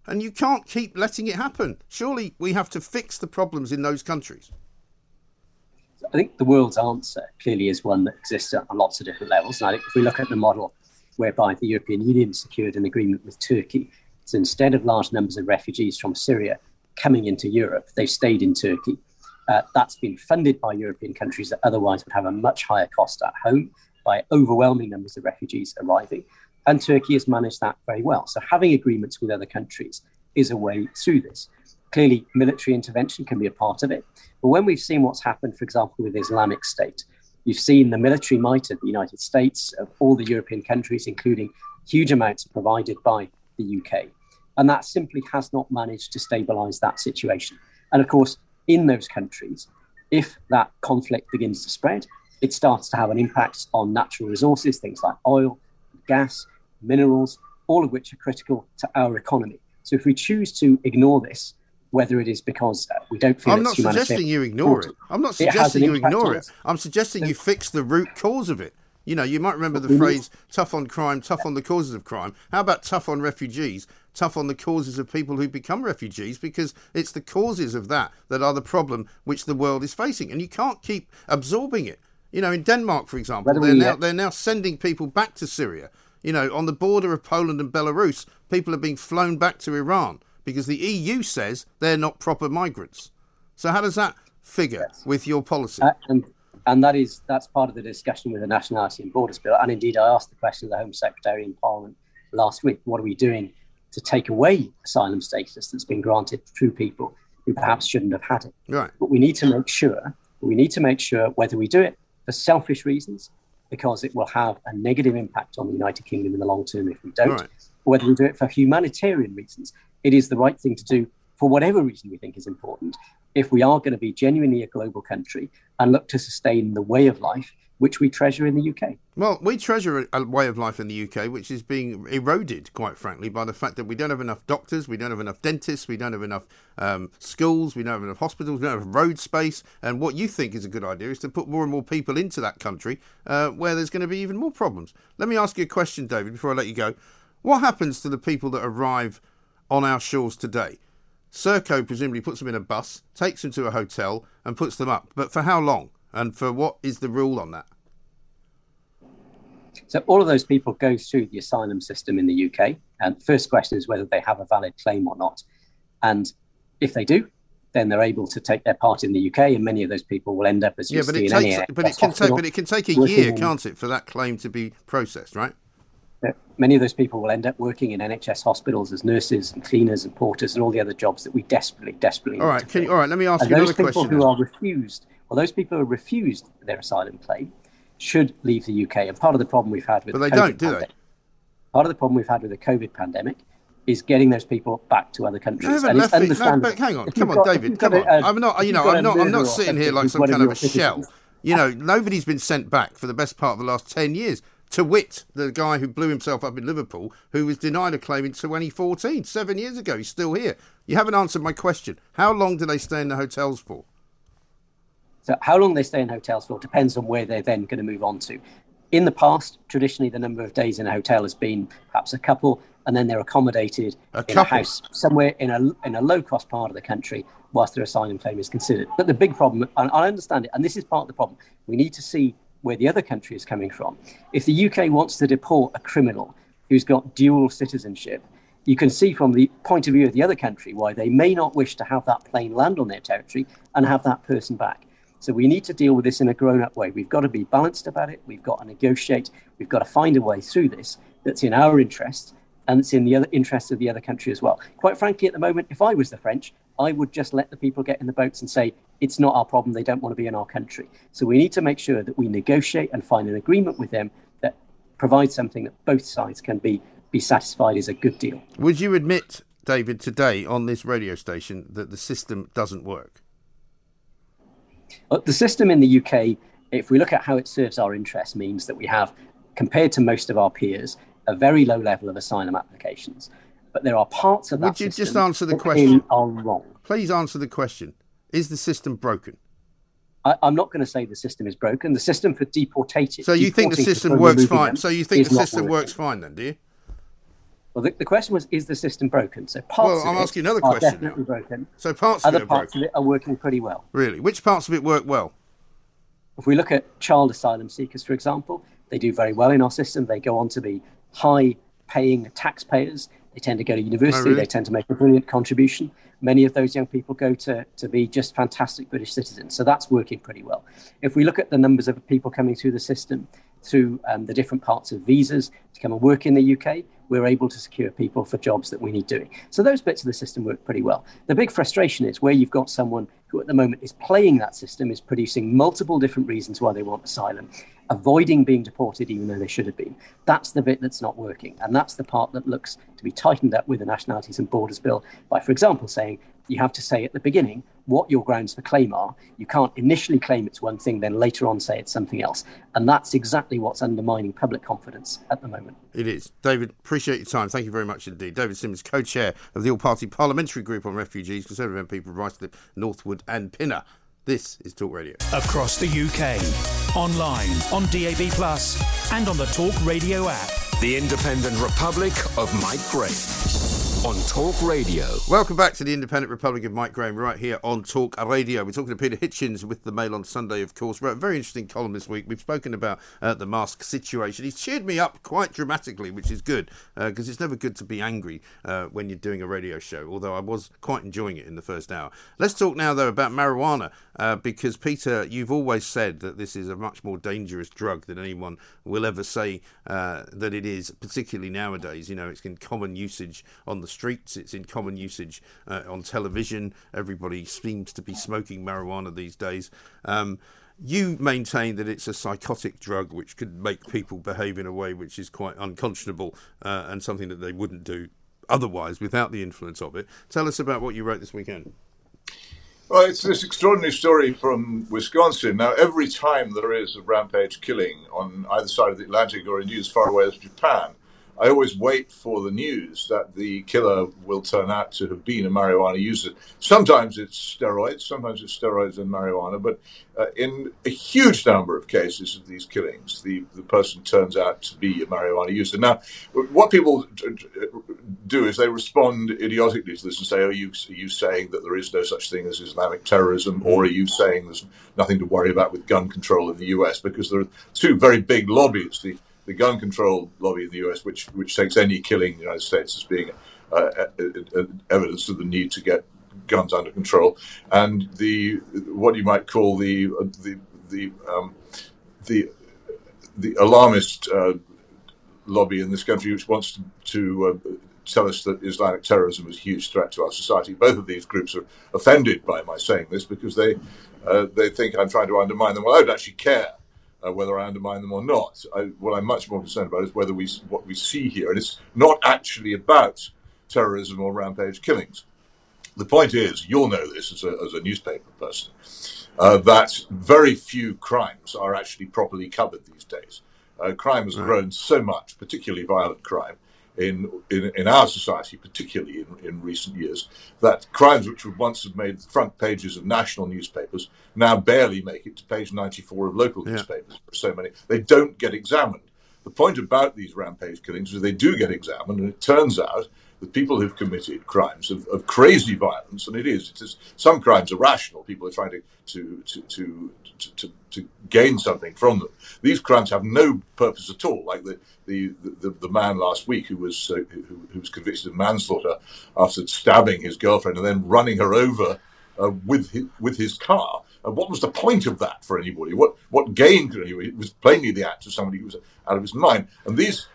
And you can't keep letting it happen. Surely we have to fix the problems in those countries. I think the world's answer clearly is one that exists at lots of different levels. And I think if we look at the model whereby the European Union secured an agreement with Turkey, so instead of large numbers of refugees from Syria coming into Europe, they stayed in Turkey. Uh, that's been funded by European countries that otherwise would have a much higher cost at home by overwhelming numbers of refugees arriving. And Turkey has managed that very well. So having agreements with other countries is a way through this. Clearly, military intervention can be a part of it. But when we've seen what's happened, for example, with Islamic State, you've seen the military might of the United States, of all the European countries, including huge amounts provided by the UK. And that simply has not managed to stabilize that situation. And of course, in those countries, if that conflict begins to spread, it starts to have an impact on natural resources, things like oil, gas, minerals, all of which are critical to our economy. So if we choose to ignore this, whether it is because uh, we don't feel I'm not suggesting you ignore it. I'm not suggesting you ignore it. I'm suggesting you fix the root cause of it. You know, you might remember the phrase tough on crime, tough on the causes of crime. How about tough on refugees, tough on the causes of people who become refugees? Because it's the causes of that that are the problem which the world is facing. And you can't keep absorbing it. You know, in Denmark, for example, they're, now, they're now sending people back to Syria. You know, on the border of Poland and Belarus, people are being flown back to Iran because the EU says they're not proper migrants. So how does that figure yes. with your policy? Uh, and and that is that's part of the discussion with the Nationality and Borders Bill. And indeed, I asked the question of the Home Secretary in Parliament last week: What are we doing to take away asylum status that's been granted to people who perhaps shouldn't have had it? Right. But we need to make sure. We need to make sure whether we do it for selfish reasons, because it will have a negative impact on the United Kingdom in the long term if we don't, right. or whether we do it for humanitarian reasons. It is the right thing to do for whatever reason we think is important, if we are going to be genuinely a global country and look to sustain the way of life which we treasure in the UK. Well, we treasure a way of life in the UK which is being eroded, quite frankly, by the fact that we don't have enough doctors, we don't have enough dentists, we don't have enough um, schools, we don't have enough hospitals, we don't have road space. And what you think is a good idea is to put more and more people into that country uh, where there's going to be even more problems. Let me ask you a question, David, before I let you go. What happens to the people that arrive on our shores today? Serco presumably puts them in a bus, takes them to a hotel, and puts them up. But for how long? And for what is the rule on that? So all of those people go through the asylum system in the UK. And the first question is whether they have a valid claim or not. And if they do, then they're able to take their part in the UK, and many of those people will end up as yeah, but it takes, but it can take, but it can take a year, can't it, for that claim to be processed, right? Many of those people will end up working in NHS hospitals as nurses and cleaners and porters and all the other jobs that we desperately, desperately. All right, you, all right. Let me ask and you another question. Those people who are refused, well, those people who are refused their asylum claim should leave the UK. And part of the problem we've had with but the they COVID don't, do pandemic, they? Part of the problem we've had with the COVID pandemic is getting those people back to other countries. No, and it's no, but hang on, come on, got, David, come on. A, uh, I'm not, you know, I'm not, I'm not sitting here like some kind of a shell. You know, nobody's been sent back for the best part of the last ten years. To wit, the guy who blew himself up in Liverpool, who was denied a claim in 2014, seven years ago. He's still here. You haven't answered my question. How long do they stay in the hotels for? So, how long they stay in hotels for depends on where they're then going to move on to. In the past, traditionally, the number of days in a hotel has been perhaps a couple, and then they're accommodated a in a house somewhere in a in a low cost part of the country whilst their asylum claim is considered. But the big problem, and I understand it, and this is part of the problem, we need to see where the other country is coming from. If the UK wants to deport a criminal who's got dual citizenship, you can see from the point of view of the other country why they may not wish to have that plane land on their territory and have that person back. So we need to deal with this in a grown up way. We've got to be balanced about it. We've got to negotiate. We've got to find a way through this that's in our interest and it's in the other interest of the other country as well. Quite frankly, at the moment, if I was the French, I would just let the people get in the boats and say, it's not our problem. They don't want to be in our country. So we need to make sure that we negotiate and find an agreement with them that provides something that both sides can be, be satisfied is a good deal. Would you admit, David, today on this radio station that the system doesn't work? Well, the system in the UK, if we look at how it serves our interests, means that we have, compared to most of our peers, a very low level of asylum applications. But there are parts of that Would you system just answer the question? Are wrong. Please answer the question. Is the system broken? I, am not going to say the system is broken. The system for deportated. So you think the system works fine? So you think the system works fine then, do you? Well, the, the, question was, is the system broken? So parts well, I'm asking another question definitely now. broken. So parts Other of it parts broken. of it are working pretty well. Really? Which parts of it work well? If we look at child asylum seekers, for example, they do very well in our system. They go on to be high paying taxpayers. They tend to go to university. Oh, really? They tend to make a brilliant contribution. Many of those young people go to, to be just fantastic British citizens. So that's working pretty well. If we look at the numbers of people coming through the system, through um, the different parts of visas to come and work in the UK, we're able to secure people for jobs that we need doing. So those bits of the system work pretty well. The big frustration is where you've got someone who at the moment is playing that system, is producing multiple different reasons why they want asylum, avoiding being deported even though they should have been. That's the bit that's not working. And that's the part that looks to be tightened up with the Nationalities and Borders Bill by, for example, saying you have to say at the beginning what your grounds for claim are. You can't initially claim it's one thing, then later on say it's something else. And that's exactly what's undermining public confidence at the moment. It is. David, appreciate your time. Thank you very much indeed. David Simmonds, co chair of the All Party Parliamentary Group on Refugees, Conservative MP for Ruislip, Northwood, and Pinner. This is Talk Radio. Across the UK, online, on DAB, and on the Talk Radio app. The Independent Republic of Mike Graham on Talk Radio. Welcome back to the Independent Republic of Mike Graham, right here on Talk Radio. We're talking to Peter Hitchens with the Mail on Sunday, of course. Wrote a very interesting column this week. We've spoken about uh, the mask situation. He's cheered me up quite dramatically, which is good because uh, it's never good to be angry uh, when you're doing a radio show. Although I was quite enjoying it in the first hour. Let's talk now, though, about marijuana uh, because Peter, you've always said that this is a much more dangerous drug than anyone will ever say uh, that it is, particularly nowadays. You know, it's in common usage on the streets, it's in common usage uh, on television. Everybody seems to be smoking marijuana these days. Um, you maintain that it's a psychotic drug which could make people behave in a way which is quite unconscionable uh, and something that they wouldn't do otherwise without the influence of it. Tell us about what you wrote this weekend. Well, it's this extraordinary story from Wisconsin. Now, every time there is a rampage killing on either side of the Atlantic or indeed as far away as Japan, I always wait for the news that the killer will turn out to have been a marijuana user. Sometimes it's steroids, sometimes it's steroids and marijuana, but uh, in a huge number of cases of these killings, the, the person turns out to be a marijuana user. Now, what people do is they respond idiotically to this and say, "Oh, you, are you saying that there is no such thing as Islamic terrorism, or are you saying there's nothing to worry about with gun control in the U.S.?" Because there are two very big lobbies: the the gun control lobby in the US, which which takes any killing in the United States as being uh, evidence of the need to get guns under control, and the what you might call the the the um, the the alarmist uh, lobby in this country, which wants to, to uh, tell us that Islamic terrorism is a huge threat to our society. Both of these groups are offended by my saying this because they uh, they think I'm trying to undermine them. Well, I don't actually care uh, whether I undermine them or not. I, what I'm much more concerned about is whether we what we see here, and it's not actually about terrorism or rampage killings. The point is, you'll know this as a, as a newspaper person, uh, that very few crimes are actually properly covered these days. Uh, crime has grown so much, particularly violent crime, in, in, in our society, particularly in, in recent years, that crimes which would once have made the front pages of national newspapers now barely make it to page 94 of local yeah. newspapers. So many. They don't get examined. The point about these rampage killings is they do get examined, and it turns out that people who've committed crimes of, of crazy violence, and it is, it is, some crimes are rational. People are trying to, to, to, to to, to, gain something from them. These crimes have no purpose at all, like the, the, the, the man last week who was, uh, who, who, was convicted of manslaughter after stabbing his girlfriend and then running her over uh, with, his, with his car. What was the point of that for anybody? What, what gain could anybody? It was plainly the act of somebody who was out of his mind. And these,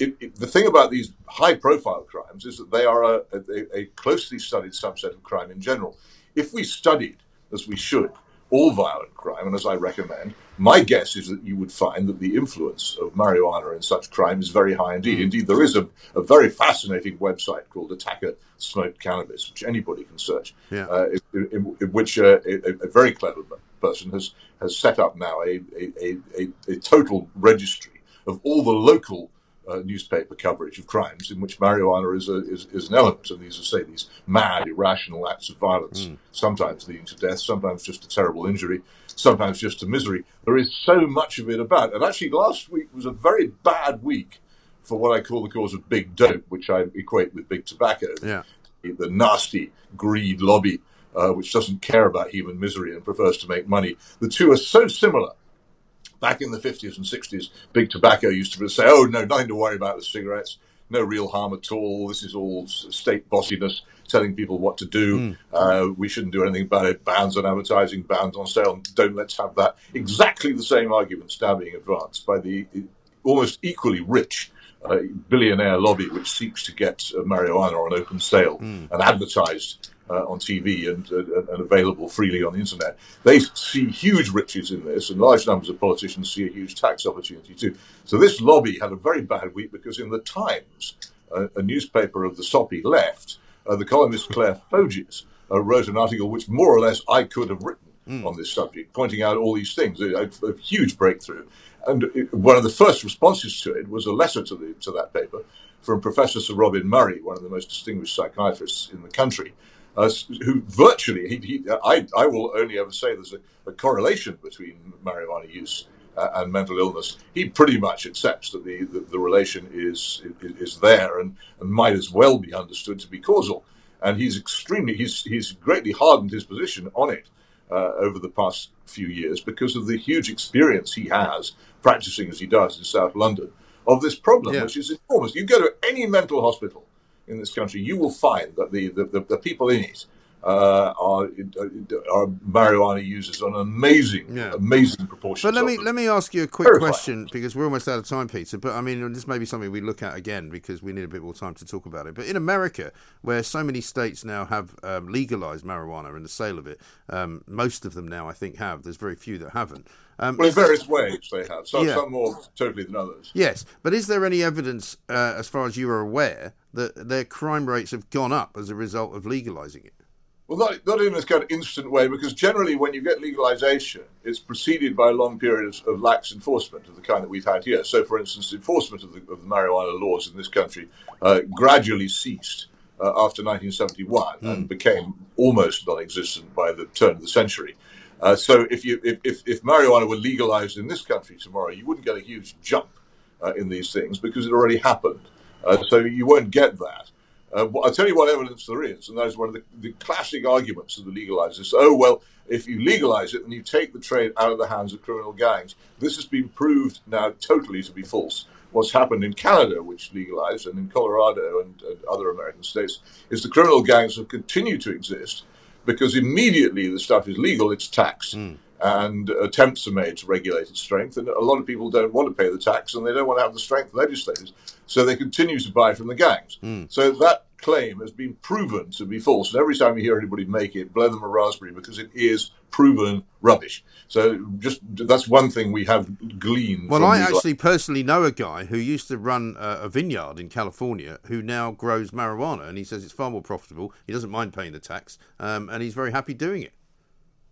it, it, the thing about these high profile crimes is that they are a, a, a closely studied subset of crime in general. If we studied, as we should, all violent crime, and as I recommend, my guess is that you would find that the influence of marijuana in such crime is very high indeed. Mm. Indeed, there is a, a, very fascinating website called Attacker Smoked Cannabis, which anybody can search, yeah. uh, in, in, in, which uh, a, very clever person has, has set up now a, a, a total registry of all the local uh, newspaper coverage of crimes in which marijuana is, a, is, is, an element. And these are, say, these mad, irrational acts of violence, mm. sometimes leading to death, sometimes just a terrible injury, sometimes just to misery. There is so much of it about. And actually, last week was a very bad week for what I call the cause of big dope, which I equate with big tobacco. Yeah. The nasty greed lobby, uh, which doesn't care about human misery and prefers to make money. The two are so similar back in the 50s and 60s, big tobacco used to say, oh, no, nothing to worry about with cigarettes, no real harm at all. This is all state bossiness, telling people what to do. Mm. Uh, we shouldn't do anything about it. Bans on advertising, bans on sale, don't let's have that. Exactly the same arguments now being advanced by the almost equally rich uh, billionaire lobby which seeks to get uh, marijuana on open sale mm. and advertised uh, on TV and, uh, and, available freely on the internet. They see huge riches in this, and large numbers of politicians see a huge tax opportunity too. So this lobby had a very bad week because in the Times, uh, a newspaper of the soppy left, uh, the columnist Clare Foges uh, wrote an article which more or less I could have written mm. on this subject, pointing out all these things, a, a huge breakthrough. And it, one of the first responses to it was a letter to, the, to that paper from Professor Sir Robin Murray, one of the most distinguished psychiatrists in the country, uh, who virtually, he, he, I, I, will only ever say there's a, a correlation between marijuana use uh, and mental illness. He pretty much accepts that the, the, the relation is, is, is there and, and might as well be understood to be causal. And he's extremely, he's, he's greatly hardened his position on it uh, over the past few years because of the huge experience he has practicing as he does in South London of this problem, yeah. which is enormous. You go to any mental hospital in this country, you will find that the, the, the, the people in it uh, are, are marijuana users on an amazing, yeah. amazing proportion. But let me let me ask you a quick question because we're almost out of time, Peter. But I mean, this may be something we look at again because we need a bit more time to talk about it. But in America, where so many states now have um, legalized marijuana and the sale of it, um, most of them now I think have. There's very few that haven't. Um, well, in various ways they have. Some, yeah. some more totally than others. Yes, but is there any evidence, uh, as far as you are aware, that their crime rates have gone up as a result of legalizing it? Well, not, not in this kind of instant way, because generally when you get legalization, it's preceded by a long period of, of lax enforcement of the kind that we've had here. So, for instance, enforcement of the, of the marijuana laws in this country uh, gradually ceased uh, after 1971 mm. and became almost non existent by the turn of the century. Uh, so, if, you, if, if, if, marijuana were legalized in this country tomorrow, you wouldn't get a huge jump uh, in these things because it already happened. Uh, so, you won't get that. Uh, I'll tell you what evidence there is, and that is one of the, the classic arguments of the legalizers. Oh, well, if you legalize it, then you take the trade out of the hands of criminal gangs. This has been proved now totally to be false. What's happened in Canada, which legalized, and in Colorado and, and other American states, is the criminal gangs have continued to exist because immediately the stuff is legal, it's taxed. Mm and attempts are made to regulate its strength. And a lot of people don't want to pay the tax and they don't want to have the strength of legislators. So they continue to buy from the gangs. Mm. So that claim has been proven to be false. And every time you hear anybody make it, blow them a raspberry because it is proven rubbish. So just that's one thing we have gleaned. Well, I actually personally know a guy who used to run a, a, vineyard in California who now grows marijuana, and he says it's far more profitable. He doesn't mind paying the tax, um, and he's very happy doing it.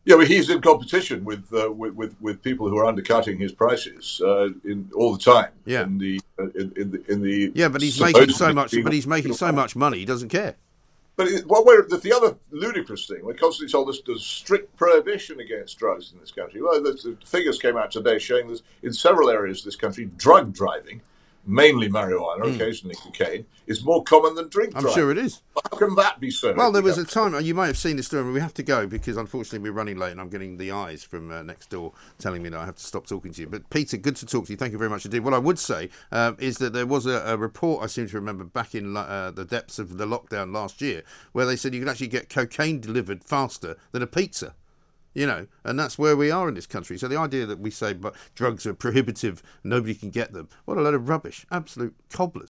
Yeah, well, he's in competition with, uh, with, with with people who are undercutting his prices uh, in all the time. Yeah. In the uh, in, in, the in the yeah, but he's making so much. But he's making so much money. He doesn't care. But it, we're, the, the, other ludicrous thing, we're constantly told us there's strict prohibition against drugs in this country. Well, the, the figures came out today showing that in several areas of this country, drug driving mainly marijuana, mm. occasionally cocaine, is more common than drink I'm sure it is. How can that be so? Well, there was a time, you might have seen this story, we have to go because unfortunately we're running late and I'm getting the eyes from uh, next door telling me that I have to stop talking to you. But Peter, good to talk to you. Thank you very much indeed. What I would say um, is that there was a, a, report I seem to remember back in uh, the depths of the lockdown last year where they said you could actually get cocaine delivered faster than a pizza you know, and that's where we are in this country. So the idea that we say but drugs are prohibitive, nobody can get them, what a load of rubbish, absolute cobblers.